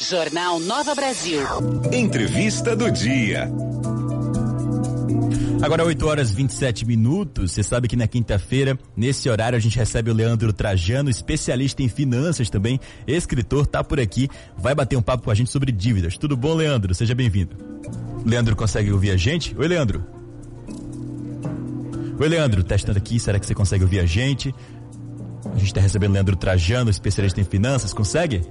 Jornal Nova Brasil. Entrevista do dia. Agora 8 horas 27 minutos. Você sabe que na quinta-feira, nesse horário, a gente recebe o Leandro Trajano, especialista em finanças também, escritor, tá por aqui, vai bater um papo com a gente sobre dívidas. Tudo bom, Leandro? Seja bem-vindo. Leandro consegue ouvir a gente? Oi, Leandro. Oi, Leandro, testando aqui, será que você consegue ouvir a gente? A gente está recebendo o Leandro Trajano, especialista em finanças, consegue?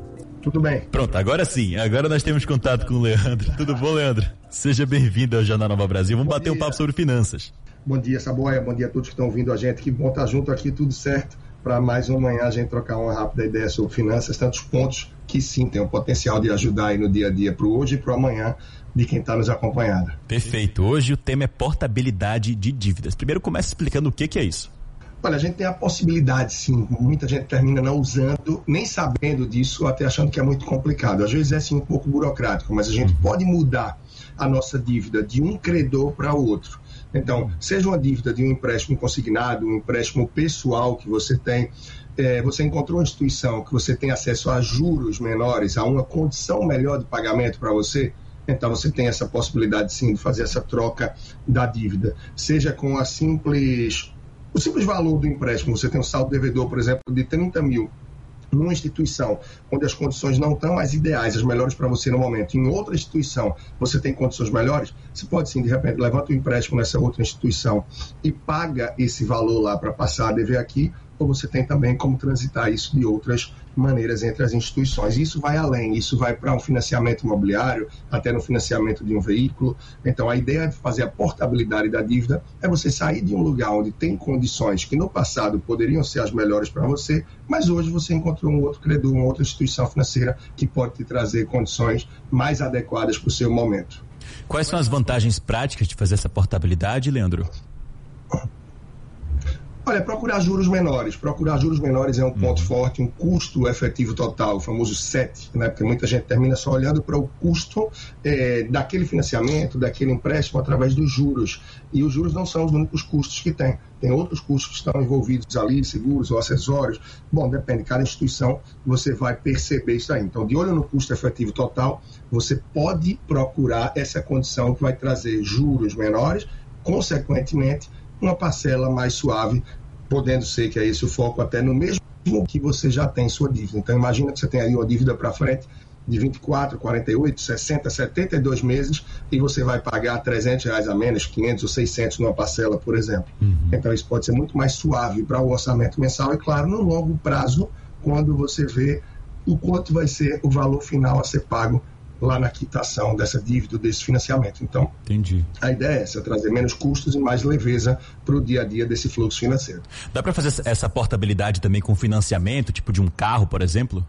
Tudo bem. Pronto, agora sim. Agora nós temos contato com o Leandro. Tudo bom, Leandro? Seja bem-vindo ao Jornal Nova Brasil. Vamos bom bater dia. um papo sobre finanças. Bom dia, Saboia. Bom dia a todos que estão ouvindo a gente. Que bom estar junto aqui, tudo certo. Para mais uma manhã a gente trocar uma rápida ideia sobre finanças, tantos pontos que sim tem o potencial de ajudar aí no dia a dia para o hoje e para o amanhã de quem está nos acompanhando. Perfeito. Hoje o tema é portabilidade de dívidas. Primeiro começa explicando o que, que é isso. Olha, a gente tem a possibilidade, sim. Muita gente termina não usando, nem sabendo disso, até achando que é muito complicado. Às vezes é sim um pouco burocrático, mas a gente uhum. pode mudar a nossa dívida de um credor para outro. Então, seja uma dívida de um empréstimo consignado, um empréstimo pessoal que você tem, é, você encontrou uma instituição que você tem acesso a juros menores, a uma condição melhor de pagamento para você, então você tem essa possibilidade sim de fazer essa troca da dívida, seja com a simples o simples valor do empréstimo, você tem um saldo devedor, por exemplo, de 30 mil numa instituição onde as condições não estão as ideais, as melhores para você no momento, em outra instituição você tem condições melhores, você pode sim, de repente, levanta o um empréstimo nessa outra instituição e paga esse valor lá para passar a dever aqui, ou você tem também como transitar isso de outras maneiras entre as instituições. Isso vai além, isso vai para um financiamento imobiliário, até no financiamento de um veículo. Então, a ideia de fazer a portabilidade da dívida é você sair de um lugar onde tem condições que no passado poderiam ser as melhores para você, mas hoje você encontrou um outro credor, uma outra instituição financeira que pode te trazer condições mais adequadas para o seu momento. Quais são as vantagens práticas de fazer essa portabilidade, Leandro? Olha, procurar juros menores. Procurar juros menores é um ponto uhum. forte, um custo efetivo total, o famoso SET, né? porque muita gente termina só olhando para o custo é, daquele financiamento, daquele empréstimo através dos juros. E os juros não são os únicos custos que tem. Tem outros custos que estão envolvidos ali, seguros ou acessórios. Bom, depende, cada instituição você vai perceber isso aí. Então, de olho no custo efetivo total, você pode procurar essa condição que vai trazer juros menores, consequentemente, uma parcela mais suave podendo ser que é esse o foco até no mesmo que você já tem sua dívida. Então imagina que você tem aí uma dívida para frente de 24, 48, 60, 72 meses e você vai pagar 300 reais a menos, 500 ou 600 numa parcela, por exemplo. Uhum. Então isso pode ser muito mais suave para o orçamento mensal e claro, no longo prazo, quando você vê o quanto vai ser o valor final a ser pago lá na quitação dessa dívida, desse financiamento. Então, Entendi. a ideia é essa, trazer menos custos e mais leveza para o dia a dia desse fluxo financeiro. Dá para fazer essa portabilidade também com financiamento, tipo de um carro, por exemplo?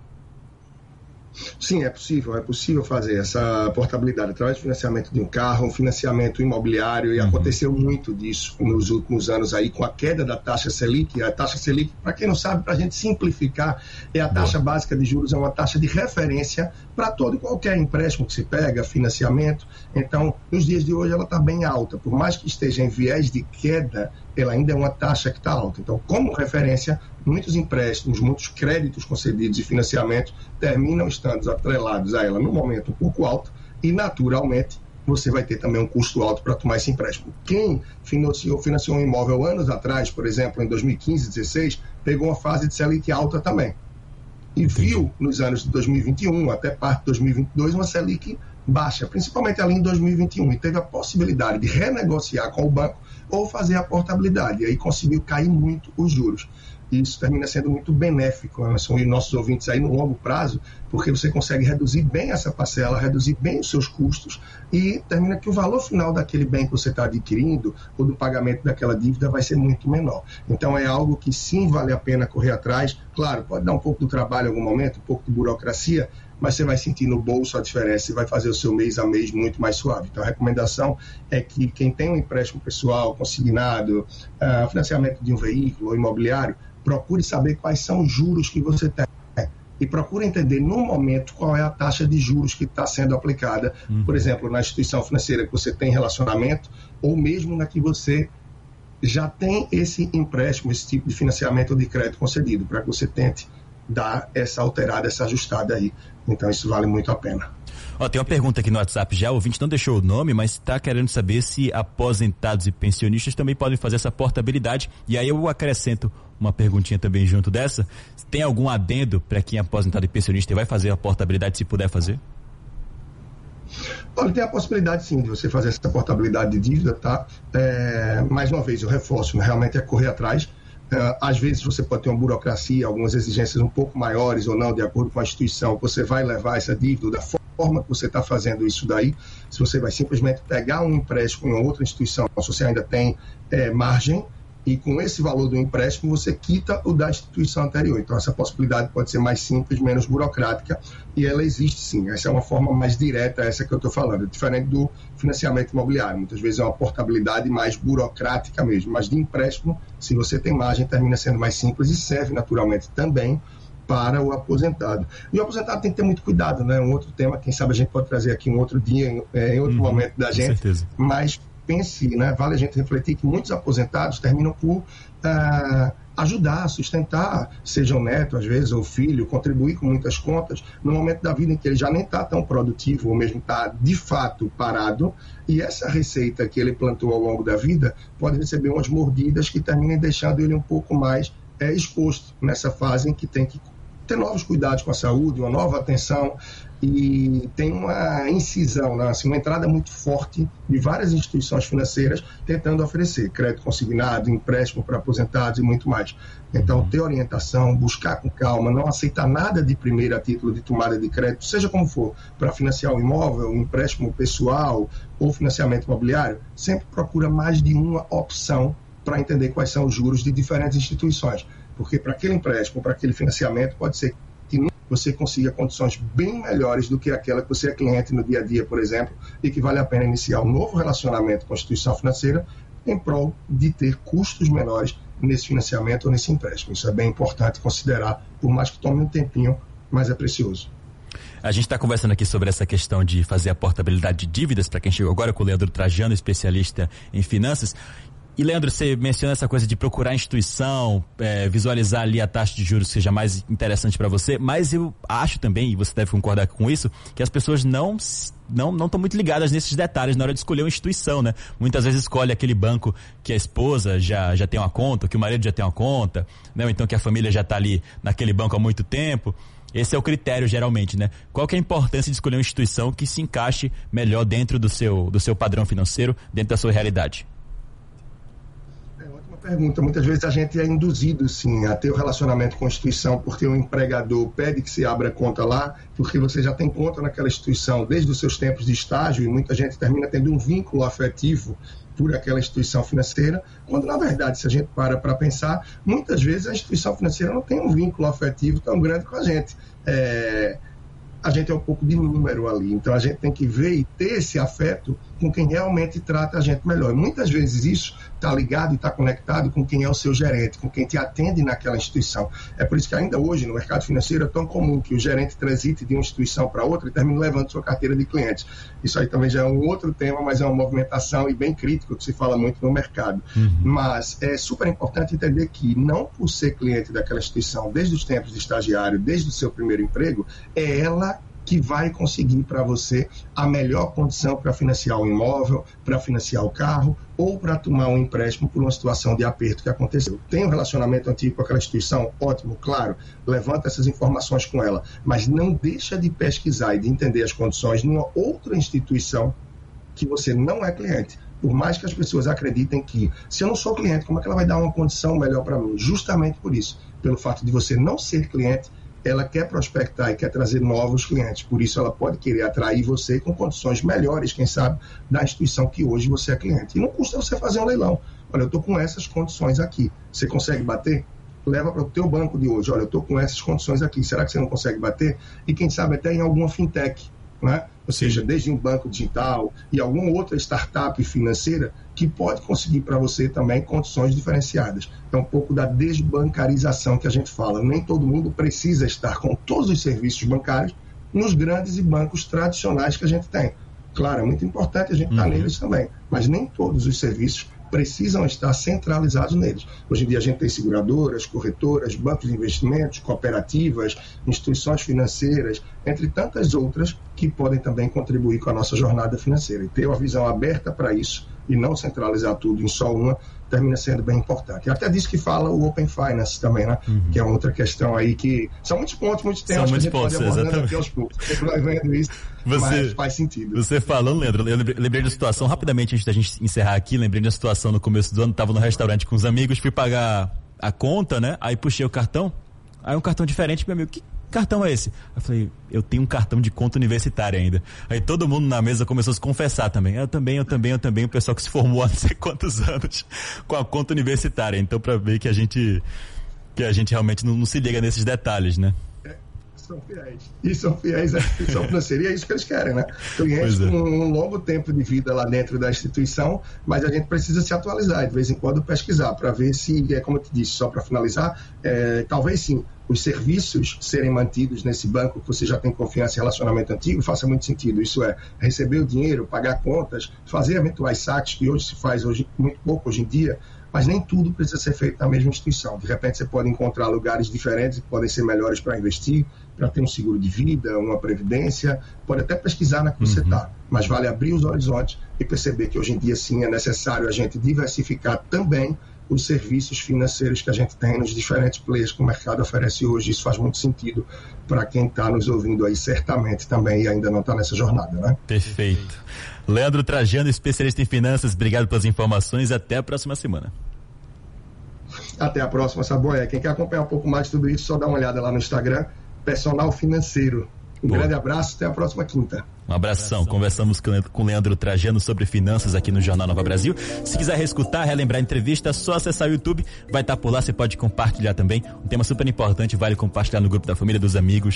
Sim, é possível, é possível fazer essa portabilidade através do financiamento de um carro, um financiamento imobiliário, e uhum. aconteceu muito disso nos últimos anos aí, com a queda da taxa Selic. A taxa Selic, para quem não sabe, para a gente simplificar, é a taxa Boa. básica de juros, é uma taxa de referência para todo e qualquer empréstimo que se pega, financiamento. Então, nos dias de hoje, ela está bem alta. Por mais que esteja em viés de queda, ela ainda é uma taxa que está alta. Então, como referência, muitos empréstimos, muitos créditos concedidos e financiamentos terminam estando atrelados a ela no momento um pouco alto e, naturalmente, você vai ter também um custo alto para tomar esse empréstimo. Quem financiou, financiou um imóvel anos atrás, por exemplo, em 2015, 2016, pegou uma fase de Selic alta também. E viu nos anos de 2021 até parte de 2022 uma Selic baixa, principalmente ali em 2021, e teve a possibilidade de renegociar com o banco ou fazer a portabilidade. E aí conseguiu cair muito os juros. E isso termina sendo muito benéfico, Anderson, e nossos ouvintes aí no longo prazo, porque você consegue reduzir bem essa parcela, reduzir bem os seus custos e termina que o valor final daquele bem que você está adquirindo ou do pagamento daquela dívida vai ser muito menor. Então é algo que sim vale a pena correr atrás. Claro, pode dar um pouco de trabalho em algum momento, um pouco de burocracia, mas você vai sentir no bolso a diferença e vai fazer o seu mês a mês muito mais suave. Então, a recomendação é que quem tem um empréstimo pessoal consignado, uh, financiamento de um veículo ou imobiliário, procure saber quais são os juros que você tem e procure entender no momento qual é a taxa de juros que está sendo aplicada, uhum. por exemplo, na instituição financeira que você tem relacionamento ou mesmo na que você já tem esse empréstimo, esse tipo de financiamento ou de crédito concedido, para que você tente dar essa alterada, essa ajustada aí. Então isso vale muito a pena. Ó, tem uma pergunta aqui no WhatsApp já, o ouvinte não deixou o nome, mas está querendo saber se aposentados e pensionistas também podem fazer essa portabilidade. E aí eu acrescento uma perguntinha também junto dessa. Tem algum adendo para quem é aposentado e pensionista e vai fazer a portabilidade se puder fazer? Olha, tem a possibilidade sim de você fazer essa portabilidade de dívida, tá? É, mais uma vez, eu reforço, né? realmente é correr atrás. É, às vezes você pode ter uma burocracia, algumas exigências um pouco maiores ou não, de acordo com a instituição, você vai levar essa dívida da forma que você está fazendo isso daí, se você vai simplesmente pegar um empréstimo em outra instituição, se você ainda tem é, margem, e com esse valor do empréstimo você quita o da instituição anterior. Então essa possibilidade pode ser mais simples, menos burocrática e ela existe sim. Essa é uma forma mais direta, essa que eu estou falando, diferente do financiamento imobiliário. Muitas vezes é uma portabilidade mais burocrática mesmo, mas de empréstimo, se você tem margem, termina sendo mais simples e serve naturalmente também para o aposentado. E o aposentado tem que ter muito cuidado, né? Um outro tema, quem sabe a gente pode trazer aqui um outro dia, em, é, outro uhum, momento da gente. Certeza. Mas pense, né? Vale a gente refletir que muitos aposentados terminam por uh, ajudar, sustentar, seja o neto, às vezes, ou o filho, contribuir com muitas contas, no momento da vida em que ele já nem está tão produtivo, ou mesmo está de fato parado, e essa receita que ele plantou ao longo da vida pode receber umas mordidas que terminem deixando ele um pouco mais é, exposto nessa fase em que tem que ter novos cuidados com a saúde, uma nova atenção e tem uma incisão, né? assim, uma entrada muito forte de várias instituições financeiras tentando oferecer crédito consignado, empréstimo para aposentados e muito mais. Então, ter orientação, buscar com calma, não aceitar nada de primeira título de tomada de crédito, seja como for, para financiar o imóvel, um empréstimo pessoal ou financiamento imobiliário, sempre procura mais de uma opção para entender quais são os juros de diferentes instituições porque para aquele empréstimo, para aquele financiamento, pode ser você consiga condições bem melhores do que aquela que você é cliente no dia a dia, por exemplo, e que vale a pena iniciar um novo relacionamento com a instituição financeira em prol de ter custos menores nesse financiamento ou nesse empréstimo. Isso é bem importante considerar, por mais que tome um tempinho, mas é precioso. A gente está conversando aqui sobre essa questão de fazer a portabilidade de dívidas, para quem chegou agora com o Leandro Trajano, especialista em finanças. E Leandro, você menciona essa coisa de procurar instituição, é, visualizar ali a taxa de juros que seja mais interessante para você, mas eu acho também, e você deve concordar com isso, que as pessoas não não não estão muito ligadas nesses detalhes na hora de escolher uma instituição, né? Muitas vezes escolhe aquele banco que a esposa já, já tem uma conta, que o marido já tem uma conta, né? Ou então que a família já está ali naquele banco há muito tempo. Esse é o critério geralmente, né? Qual que é a importância de escolher uma instituição que se encaixe melhor dentro do seu, do seu padrão financeiro, dentro da sua realidade? Pergunta. Muitas vezes a gente é induzido, sim, a ter o relacionamento com a instituição porque o empregador pede que se abra conta lá, porque você já tem conta naquela instituição desde os seus tempos de estágio e muita gente termina tendo um vínculo afetivo por aquela instituição financeira, quando na verdade, se a gente para para pensar, muitas vezes a instituição financeira não tem um vínculo afetivo tão grande com a gente. É, a gente é um pouco de número ali. Então a gente tem que ver e ter esse afeto com quem realmente trata a gente melhor. E muitas vezes isso está ligado e está conectado com quem é o seu gerente, com quem te atende naquela instituição. É por isso que ainda hoje no mercado financeiro é tão comum que o gerente transite de uma instituição para outra e termine levando sua carteira de clientes. Isso aí também já é um outro tema, mas é uma movimentação e bem crítico que se fala muito no mercado. Uhum. Mas é super importante entender que não por ser cliente daquela instituição desde os tempos de estagiário, desde o seu primeiro emprego, é ela que vai conseguir para você a melhor condição para financiar o imóvel, para financiar o carro ou para tomar um empréstimo por uma situação de aperto que aconteceu. Tem um relacionamento antigo com aquela instituição? Ótimo, claro, levanta essas informações com ela, mas não deixa de pesquisar e de entender as condições numa outra instituição que você não é cliente. Por mais que as pessoas acreditem que, se eu não sou cliente, como é que ela vai dar uma condição melhor para mim? Justamente por isso, pelo fato de você não ser cliente, ela quer prospectar e quer trazer novos clientes. Por isso, ela pode querer atrair você com condições melhores, quem sabe, da instituição que hoje você é cliente. E não custa você fazer um leilão. Olha, eu estou com essas condições aqui. Você consegue bater? Leva para o teu banco de hoje. Olha, eu estou com essas condições aqui. Será que você não consegue bater? E quem sabe até em alguma fintech né? Ou seja, desde um banco digital e alguma outra startup financeira que pode conseguir para você também condições diferenciadas. É um pouco da desbancarização que a gente fala. Nem todo mundo precisa estar com todos os serviços bancários nos grandes e bancos tradicionais que a gente tem. Claro, é muito importante a gente estar tá uhum. neles também, mas nem todos os serviços precisam estar centralizados neles. Hoje em dia a gente tem seguradoras, corretoras, bancos de investimentos, cooperativas, instituições financeiras, entre tantas outras que podem também contribuir com a nossa jornada financeira. E ter uma visão aberta para isso e não centralizar tudo em só uma termina sendo bem importante. Até disso que fala o Open Finance também, né? Uhum. Que é outra questão aí que são muitos pontos, muitos temas são muitos pontos, exatamente. aos poucos. Isso, você, faz sentido. Você falando, Leandro, eu lembrei da situação, rapidamente antes da gente encerrar aqui, lembrei da situação no começo do ano, tava no restaurante com os amigos, fui pagar a conta, né? Aí puxei o cartão, aí um cartão diferente, meu amigo, que cartão é esse? Eu falei, eu tenho um cartão de conta universitária ainda. Aí todo mundo na mesa começou a se confessar também. Eu também, eu também, eu também. O pessoal que se formou há não sei quantos anos com a conta universitária. Então, para ver que a gente, que a gente realmente não, não se liga nesses detalhes, né? são fiéis. E são fiéis à instituição financeira, e é isso que eles querem, né? Clientes é. com um longo tempo de vida lá dentro da instituição, mas a gente precisa se atualizar, de vez em quando pesquisar, para ver se, é como eu te disse, só para finalizar, é, talvez sim, os serviços serem mantidos nesse banco que você já tem confiança e relacionamento antigo faça muito sentido. Isso é, receber o dinheiro, pagar contas, fazer eventuais saques, que hoje se faz hoje, muito pouco hoje em dia, mas nem tudo precisa ser feito na mesma instituição. De repente, você pode encontrar lugares diferentes que podem ser melhores para investir, para ter um seguro de vida, uma previdência, pode até pesquisar na que você está, uhum. mas vale abrir os horizontes e perceber que hoje em dia, sim, é necessário a gente diversificar também os serviços financeiros que a gente tem nos diferentes players que o mercado oferece hoje. Isso faz muito sentido para quem está nos ouvindo aí, certamente também, e ainda não está nessa jornada, né? Perfeito. Leandro Trajano, especialista em finanças, obrigado pelas informações. Até a próxima semana. Até a próxima, Saboia. Quem quer acompanhar um pouco mais de tudo isso, só dá uma olhada lá no Instagram, Personal Financeiro. Um Boa. grande abraço, até a próxima quinta. Um abração. Conversamos com Leandro Trajano sobre finanças aqui no Jornal Nova Brasil. Se quiser reescutar, relembrar a entrevista, é só acessar o YouTube. Vai estar por lá, você pode compartilhar também. Um tema super importante, vale compartilhar no grupo da família, dos amigos.